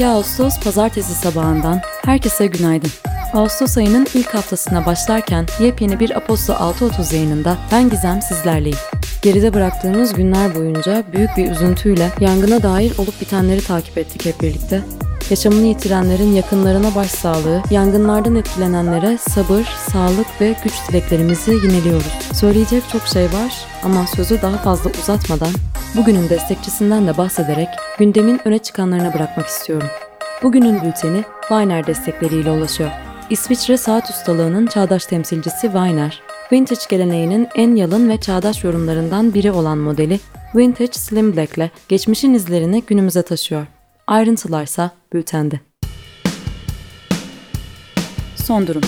22 Ağustos pazartesi sabahından herkese günaydın. Ağustos ayının ilk haftasına başlarken yepyeni bir Aposto 6.30 yayınında ben Gizem sizlerleyim. Geride bıraktığımız günler boyunca büyük bir üzüntüyle yangına dair olup bitenleri takip ettik hep birlikte. Yaşamını yitirenlerin yakınlarına başsağlığı, yangınlardan etkilenenlere sabır, sağlık ve güç dileklerimizi yineliyoruz. Söyleyecek çok şey var ama sözü daha fazla uzatmadan bugünün destekçisinden de bahsederek gündemin öne çıkanlarına bırakmak istiyorum. Bugünün bülteni Weiner destekleriyle ulaşıyor. İsviçre saat ustalığının çağdaş temsilcisi Weiner, vintage geleneğinin en yalın ve çağdaş yorumlarından biri olan modeli Vintage Slim Black ile geçmişin izlerini günümüze taşıyor. Ayrıntılarsa bültende. Son durum.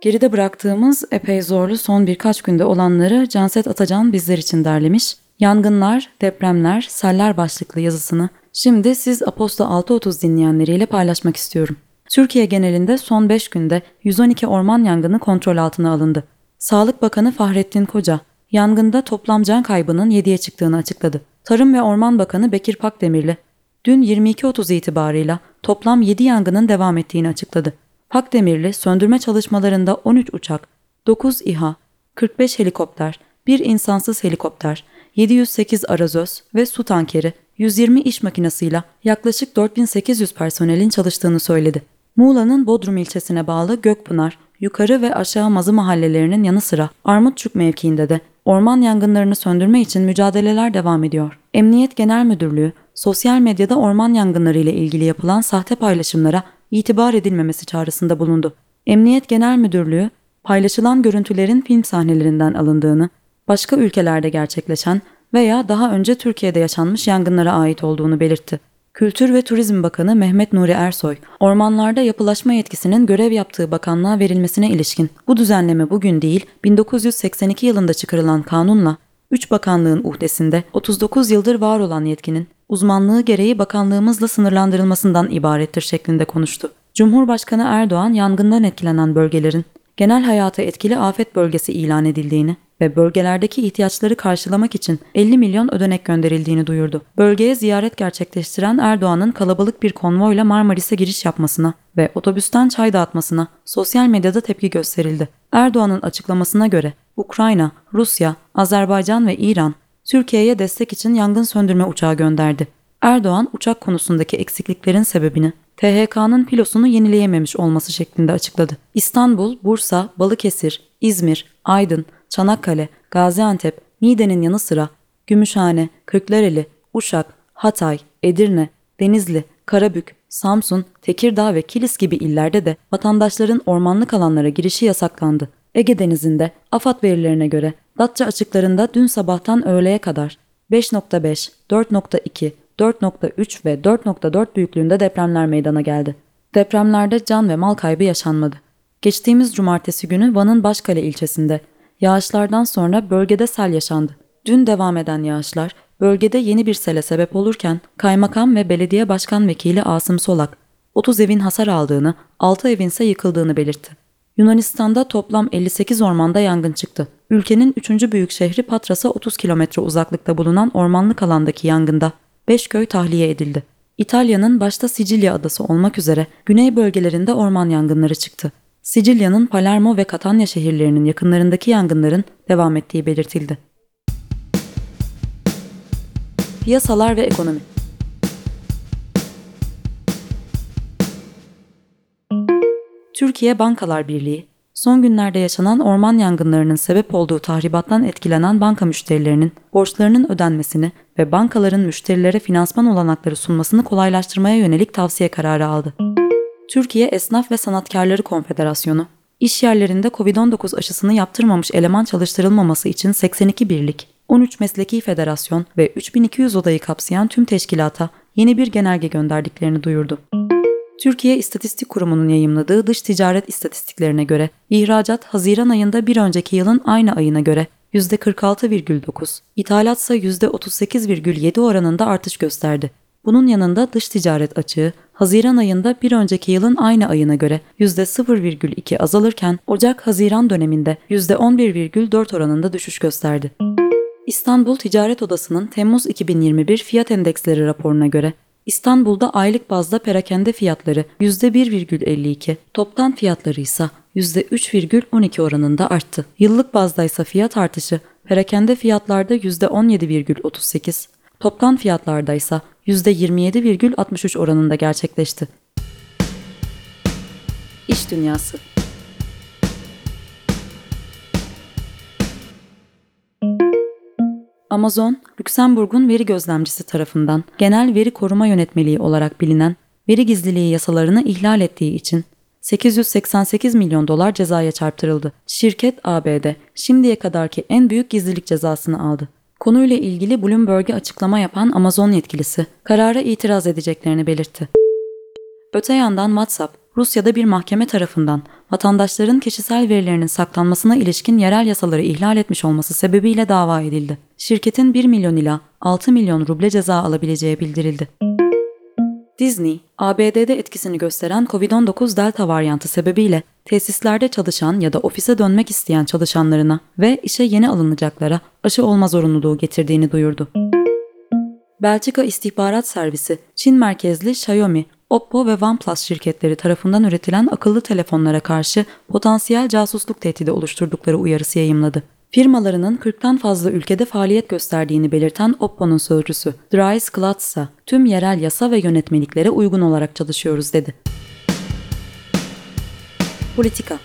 Geride bıraktığımız epey zorlu son birkaç günde olanları Canset Atacan bizler için derlemiş. Yangınlar, depremler, seller başlıklı yazısını şimdi siz Aposto 6.30 dinleyenleriyle paylaşmak istiyorum. Türkiye genelinde son 5 günde 112 orman yangını kontrol altına alındı. Sağlık Bakanı Fahrettin Koca, yangında toplam can kaybının 7'ye çıktığını açıkladı. Tarım ve Orman Bakanı Bekir Pakdemirli, dün 22.30 itibarıyla toplam 7 yangının devam ettiğini açıkladı. Pakdemirli söndürme çalışmalarında 13 uçak, 9 İHA, 45 helikopter, 1 insansız helikopter, 708 arazöz ve su tankeri, 120 iş makinasıyla yaklaşık 4800 personelin çalıştığını söyledi. Muğla'nın Bodrum ilçesine bağlı Gökpınar, yukarı ve aşağı mazı mahallelerinin yanı sıra Armutçuk mevkiinde de orman yangınlarını söndürme için mücadeleler devam ediyor. Emniyet Genel Müdürlüğü, sosyal medyada orman yangınları ile ilgili yapılan sahte paylaşımlara itibar edilmemesi çağrısında bulundu. Emniyet Genel Müdürlüğü, paylaşılan görüntülerin film sahnelerinden alındığını, başka ülkelerde gerçekleşen veya daha önce Türkiye'de yaşanmış yangınlara ait olduğunu belirtti. Kültür ve Turizm Bakanı Mehmet Nuri Ersoy, ormanlarda yapılaşma yetkisinin görev yaptığı bakanlığa verilmesine ilişkin bu düzenleme bugün değil 1982 yılında çıkarılan kanunla 3 bakanlığın uhdesinde 39 yıldır var olan yetkinin uzmanlığı gereği bakanlığımızla sınırlandırılmasından ibarettir şeklinde konuştu. Cumhurbaşkanı Erdoğan yangından etkilenen bölgelerin genel hayata etkili afet bölgesi ilan edildiğini ve bölgelerdeki ihtiyaçları karşılamak için 50 milyon ödenek gönderildiğini duyurdu. Bölgeye ziyaret gerçekleştiren Erdoğan'ın kalabalık bir konvoyla Marmaris'e giriş yapmasına ve otobüsten çay dağıtmasına sosyal medyada tepki gösterildi. Erdoğan'ın açıklamasına göre Ukrayna, Rusya, Azerbaycan ve İran Türkiye'ye destek için yangın söndürme uçağı gönderdi. Erdoğan uçak konusundaki eksikliklerin sebebini THK'nın pilosunu yenileyememiş olması şeklinde açıkladı. İstanbul, Bursa, Balıkesir, İzmir, Aydın, Çanakkale, Gaziantep, Niğde'nin yanı sıra Gümüşhane, Kırklareli, Uşak, Hatay, Edirne, Denizli, Karabük, Samsun, Tekirdağ ve Kilis gibi illerde de vatandaşların ormanlık alanlara girişi yasaklandı. Ege Denizi'nde AFAD verilerine göre Datça açıklarında dün sabahtan öğleye kadar 5.5, 4.2, 4.3 ve 4.4 büyüklüğünde depremler meydana geldi. Depremlerde can ve mal kaybı yaşanmadı. Geçtiğimiz cumartesi günü Van'ın Başkale ilçesinde yağışlardan sonra bölgede sel yaşandı. Dün devam eden yağışlar bölgede yeni bir sele sebep olurken kaymakam ve belediye başkan vekili Asım Solak 30 evin hasar aldığını, 6 evin ise yıkıldığını belirtti. Yunanistan'da toplam 58 ormanda yangın çıktı. Ülkenin 3. büyük şehri Patras'a 30 kilometre uzaklıkta bulunan ormanlık alandaki yangında 5 köy tahliye edildi. İtalya'nın başta Sicilya adası olmak üzere güney bölgelerinde orman yangınları çıktı. Sicilya'nın Palermo ve Catania şehirlerinin yakınlarındaki yangınların devam ettiği belirtildi. Piyasalar ve ekonomi Türkiye Bankalar Birliği, son günlerde yaşanan orman yangınlarının sebep olduğu tahribattan etkilenen banka müşterilerinin borçlarının ödenmesini ve bankaların müşterilere finansman olanakları sunmasını kolaylaştırmaya yönelik tavsiye kararı aldı. Türkiye Esnaf ve Sanatkarları Konfederasyonu, iş yerlerinde COVID-19 aşısını yaptırmamış eleman çalıştırılmaması için 82 birlik, 13 mesleki federasyon ve 3200 odayı kapsayan tüm teşkilata yeni bir genelge gönderdiklerini duyurdu. Türkiye İstatistik Kurumu'nun yayımladığı dış ticaret istatistiklerine göre ihracat Haziran ayında bir önceki yılın aynı ayına göre %46,9, ithalat ise %38,7 oranında artış gösterdi. Bunun yanında dış ticaret açığı Haziran ayında bir önceki yılın aynı ayına göre %0,2 azalırken Ocak-Haziran döneminde %11,4 oranında düşüş gösterdi. İstanbul Ticaret Odası'nın Temmuz 2021 fiyat endeksleri raporuna göre İstanbul'da aylık bazda perakende fiyatları %1,52, toptan fiyatları ise %3,12 oranında arttı. Yıllık bazda ise fiyat artışı perakende fiyatlarda %17,38, toptan fiyatlarda ise %27,63 oranında gerçekleşti. İş Dünyası Amazon, Lüksemburg'un veri gözlemcisi tarafından genel veri koruma yönetmeliği olarak bilinen veri gizliliği yasalarını ihlal ettiği için 888 milyon dolar cezaya çarptırıldı. Şirket ABD şimdiye kadarki en büyük gizlilik cezasını aldı. Konuyla ilgili Bloomberg'e açıklama yapan Amazon yetkilisi karara itiraz edeceklerini belirtti. Öte yandan WhatsApp, Rusya'da bir mahkeme tarafından vatandaşların kişisel verilerinin saklanmasına ilişkin yerel yasaları ihlal etmiş olması sebebiyle dava edildi. Şirketin 1 milyon ila 6 milyon ruble ceza alabileceği bildirildi. Disney, ABD'de etkisini gösteren COVID-19 Delta varyantı sebebiyle tesislerde çalışan ya da ofise dönmek isteyen çalışanlarına ve işe yeni alınacaklara aşı olma zorunluluğu getirdiğini duyurdu. Belçika İstihbarat Servisi, Çin merkezli Xiaomi, Oppo ve OnePlus şirketleri tarafından üretilen akıllı telefonlara karşı potansiyel casusluk tehdidi oluşturdukları uyarısı yayımladı. Firmalarının 40'tan fazla ülkede faaliyet gösterdiğini belirten Oppo'nun sözcüsü Dries Glatza, tüm yerel yasa ve yönetmeliklere uygun olarak çalışıyoruz dedi. Politika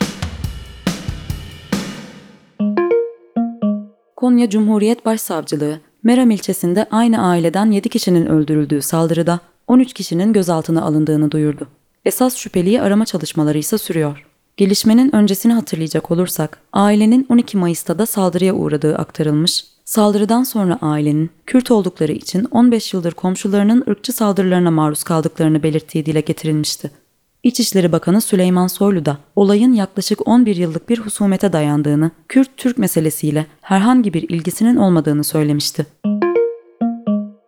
Konya Cumhuriyet Başsavcılığı, Meram ilçesinde aynı aileden 7 kişinin öldürüldüğü saldırıda 13 kişinin gözaltına alındığını duyurdu. Esas şüpheliyi arama çalışmaları ise sürüyor. Gelişmenin öncesini hatırlayacak olursak, ailenin 12 Mayıs'ta da saldırıya uğradığı aktarılmış, saldırıdan sonra ailenin Kürt oldukları için 15 yıldır komşularının ırkçı saldırılarına maruz kaldıklarını belirttiği dile getirilmişti. İçişleri Bakanı Süleyman Soylu da olayın yaklaşık 11 yıllık bir husumete dayandığını, Kürt-Türk meselesiyle herhangi bir ilgisinin olmadığını söylemişti.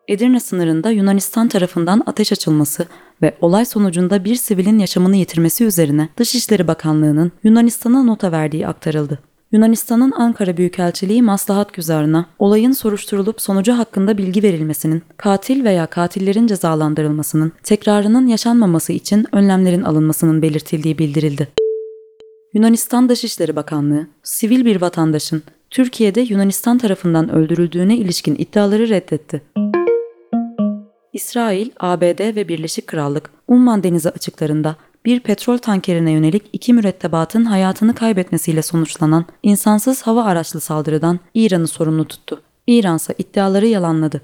Edirne sınırında Yunanistan tarafından ateş açılması ve olay sonucunda bir sivilin yaşamını yitirmesi üzerine Dışişleri Bakanlığı'nın Yunanistan'a nota verdiği aktarıldı. Yunanistan'ın Ankara Büyükelçiliği maslahat güzarına olayın soruşturulup sonucu hakkında bilgi verilmesinin, katil veya katillerin cezalandırılmasının, tekrarının yaşanmaması için önlemlerin alınmasının belirtildiği bildirildi. Yunanistan Dışişleri Bakanlığı, sivil bir vatandaşın Türkiye'de Yunanistan tarafından öldürüldüğüne ilişkin iddiaları reddetti. İsrail, ABD ve Birleşik Krallık, Umman Denizi açıklarında bir petrol tankerine yönelik iki mürettebatın hayatını kaybetmesiyle sonuçlanan insansız hava araçlı saldırıdan İran'ı sorumlu tuttu. İran ise iddiaları yalanladı.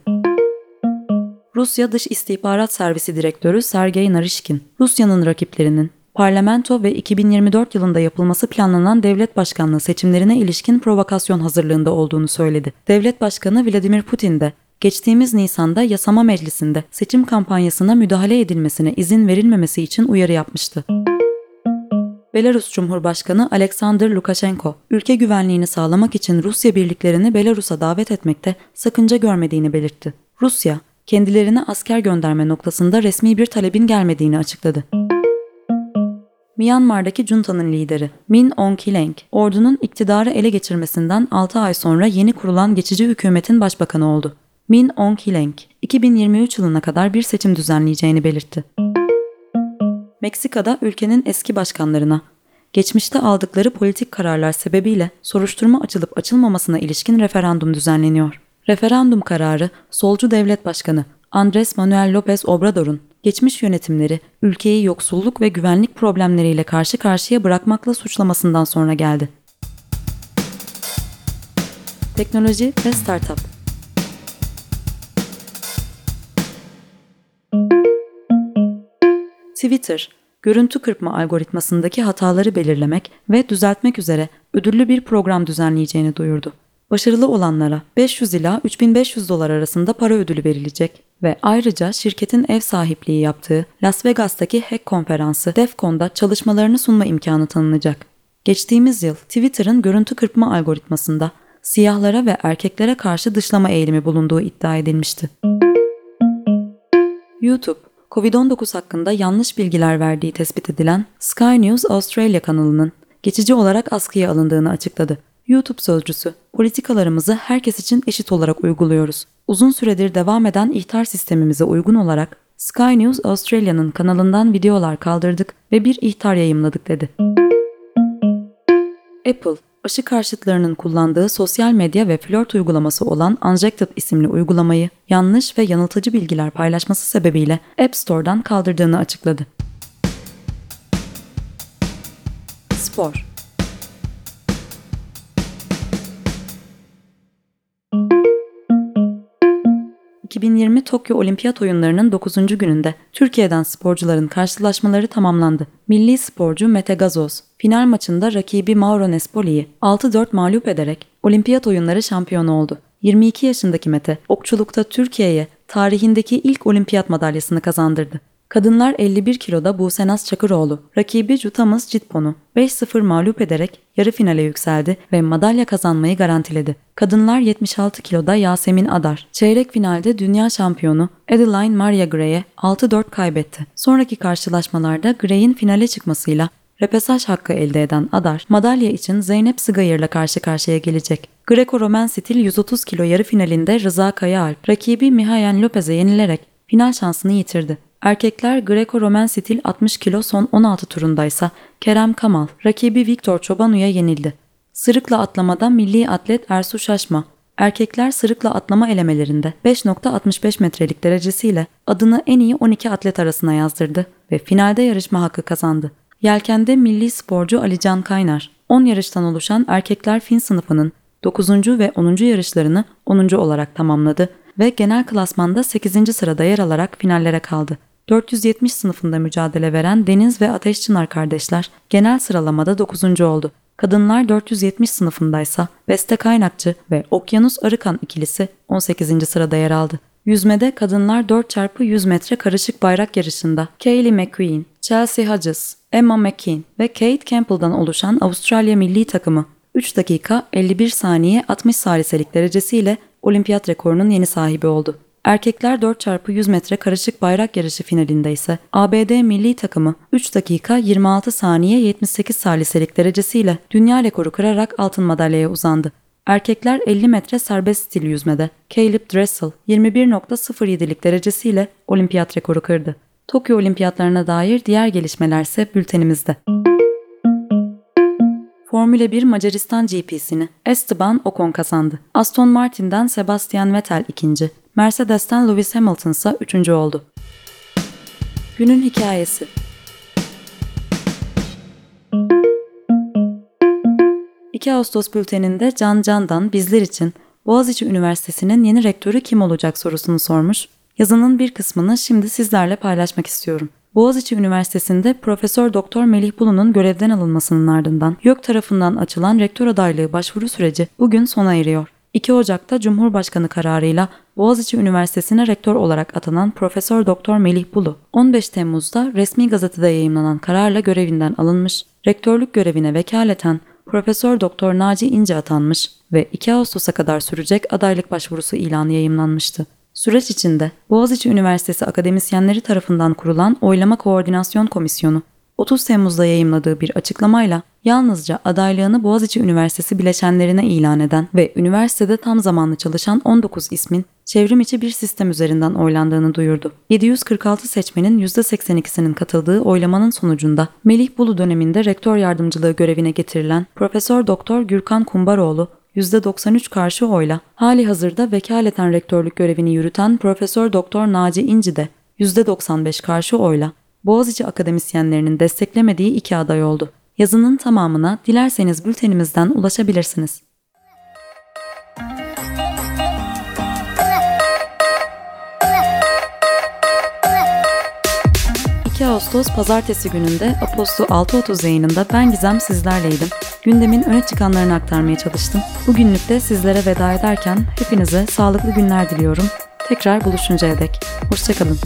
Rusya Dış İstihbarat Servisi Direktörü Sergey Narishkin, Rusya'nın rakiplerinin parlamento ve 2024 yılında yapılması planlanan devlet başkanlığı seçimlerine ilişkin provokasyon hazırlığında olduğunu söyledi. Devlet Başkanı Vladimir Putin de geçtiğimiz Nisan'da yasama meclisinde seçim kampanyasına müdahale edilmesine izin verilmemesi için uyarı yapmıştı. Belarus Cumhurbaşkanı Alexander Lukashenko, ülke güvenliğini sağlamak için Rusya birliklerini Belarus'a davet etmekte sakınca görmediğini belirtti. Rusya, kendilerine asker gönderme noktasında resmi bir talebin gelmediğini açıkladı. Myanmar'daki juntanın lideri Min Aung Hlaing, ordunun iktidarı ele geçirmesinden 6 ay sonra yeni kurulan geçici hükümetin başbakanı oldu. Min Aung Hlaing, 2023 yılına kadar bir seçim düzenleyeceğini belirtti. Meksika'da ülkenin eski başkanlarına, geçmişte aldıkları politik kararlar sebebiyle soruşturma açılıp açılmamasına ilişkin referandum düzenleniyor. Referandum kararı, solcu devlet başkanı Andres Manuel López Obrador'un geçmiş yönetimleri ülkeyi yoksulluk ve güvenlik problemleriyle karşı karşıya bırakmakla suçlamasından sonra geldi. Teknoloji ve Startup Twitter, görüntü kırpma algoritmasındaki hataları belirlemek ve düzeltmek üzere ödüllü bir program düzenleyeceğini duyurdu. Başarılı olanlara 500 ila 3500 dolar arasında para ödülü verilecek ve ayrıca şirketin ev sahipliği yaptığı Las Vegas'taki Hack konferansı DEFCON'da çalışmalarını sunma imkanı tanınacak. Geçtiğimiz yıl Twitter'ın görüntü kırpma algoritmasında siyahlara ve erkeklere karşı dışlama eğilimi bulunduğu iddia edilmişti. YouTube Covid-19 hakkında yanlış bilgiler verdiği tespit edilen Sky News Australia kanalının geçici olarak askıya alındığını açıkladı. YouTube sözcüsü. Politikalarımızı herkes için eşit olarak uyguluyoruz. Uzun süredir devam eden ihtar sistemimize uygun olarak Sky News Australia'nın kanalından videolar kaldırdık ve bir ihtar yayımladık dedi. Apple, aşı karşıtlarının kullandığı sosyal medya ve flört uygulaması olan Unjected isimli uygulamayı yanlış ve yanıltıcı bilgiler paylaşması sebebiyle App Store'dan kaldırdığını açıkladı. Spor 2020 Tokyo Olimpiyat Oyunları'nın 9. gününde Türkiye'den sporcuların karşılaşmaları tamamlandı. Milli sporcu Mete Gazoz, final maçında rakibi Mauro Nespoli'yi 6-4 mağlup ederek Olimpiyat Oyunları şampiyonu oldu. 22 yaşındaki Mete, okçulukta Türkiye'ye tarihindeki ilk olimpiyat madalyasını kazandırdı. Kadınlar 51 kiloda Buse Naz Çakıroğlu, rakibi Jutamız Citpon'u 5-0 mağlup ederek yarı finale yükseldi ve madalya kazanmayı garantiledi. Kadınlar 76 kiloda Yasemin Adar, çeyrek finalde dünya şampiyonu Adeline Maria Gray'e 6-4 kaybetti. Sonraki karşılaşmalarda Gray'in finale çıkmasıyla repesaj hakkı elde eden Adar, madalya için Zeynep Sigayır'la karşı karşıya gelecek. Greco-Romen stil 130 kilo yarı finalinde Rıza Kayaalp, rakibi Mihayen Lopez'e yenilerek final şansını yitirdi. Erkekler Greco-Romen stil 60 kilo son 16 turundaysa Kerem Kamal rakibi Viktor Çobanu'ya yenildi. Sırıkla atlamada milli atlet Ersu Şaşma erkekler sırıkla atlama elemelerinde 5.65 metrelik derecesiyle adını en iyi 12 atlet arasına yazdırdı ve finalde yarışma hakkı kazandı. Yelkende milli sporcu Alican Kaynar 10 yarıştan oluşan erkekler fin sınıfının 9. ve 10. yarışlarını 10. olarak tamamladı ve genel klasmanda 8. sırada yer alarak finallere kaldı. 470 sınıfında mücadele veren Deniz ve Ateş Çınar kardeşler genel sıralamada 9. oldu. Kadınlar 470 sınıfındaysa Beste Kaynakçı ve Okyanus Arıkan ikilisi 18. sırada yer aldı. Yüzmede kadınlar 4x100 metre karışık bayrak yarışında Kaylee McQueen, Chelsea Hodges, Emma McKean ve Kate Campbell'dan oluşan Avustralya milli takımı 3 dakika 51 saniye 60 saliselik derecesiyle olimpiyat rekorunun yeni sahibi oldu. Erkekler 4x100 metre karışık bayrak yarışı finalinde ise ABD milli takımı 3 dakika 26 saniye 78 saliselik derecesiyle dünya rekoru kırarak altın madalyaya uzandı. Erkekler 50 metre serbest stil yüzmede Caleb Dressel 21.07'lik derecesiyle olimpiyat rekoru kırdı. Tokyo olimpiyatlarına dair diğer gelişmeler ise bültenimizde. Formula 1 Macaristan GP'sini Esteban Ocon kazandı. Aston Martin'den Sebastian Vettel ikinci, Mercedes'ten Lewis Hamilton ise üçüncü oldu. Günün hikayesi 2 Ağustos bülteninde Can Can'dan bizler için Boğaziçi Üniversitesi'nin yeni rektörü kim olacak sorusunu sormuş. Yazının bir kısmını şimdi sizlerle paylaşmak istiyorum. Boğaziçi Üniversitesi'nde Profesör Doktor Melih Bulu'nun görevden alınmasının ardından YÖK tarafından açılan rektör adaylığı başvuru süreci bugün sona eriyor. 2 Ocak'ta Cumhurbaşkanı kararıyla Boğaziçi Üniversitesi'ne rektör olarak atanan Profesör Doktor Melih Bulu, 15 Temmuz'da resmi gazetede yayımlanan kararla görevinden alınmış, rektörlük görevine vekaleten Profesör Doktor Naci İnce atanmış ve 2 Ağustos'a kadar sürecek adaylık başvurusu ilanı yayımlanmıştı. Süreç içinde Boğaziçi Üniversitesi akademisyenleri tarafından kurulan Oylama Koordinasyon Komisyonu 30 Temmuz'da yayımladığı bir açıklamayla yalnızca adaylığını Boğaziçi Üniversitesi bileşenlerine ilan eden ve üniversitede tam zamanlı çalışan 19 ismin çevrim içi bir sistem üzerinden oylandığını duyurdu. 746 seçmenin %82'sinin katıldığı oylamanın sonucunda Melih Bulu döneminde rektör yardımcılığı görevine getirilen Profesör Doktor Gürkan Kumbaroğlu %93 karşı oyla hali hazırda vekaleten rektörlük görevini yürüten Profesör Doktor Naci İnci de %95 karşı oyla Boğaziçi akademisyenlerinin desteklemediği iki aday oldu. Yazının tamamına dilerseniz bültenimizden ulaşabilirsiniz. Ağustos pazartesi gününde Aposto 6.30 yayınında ben Gizem sizlerleydim. Gündemin öne çıkanlarını aktarmaya çalıştım. Bugünlük de sizlere veda ederken hepinize sağlıklı günler diliyorum. Tekrar buluşuncaya dek. Hoşçakalın.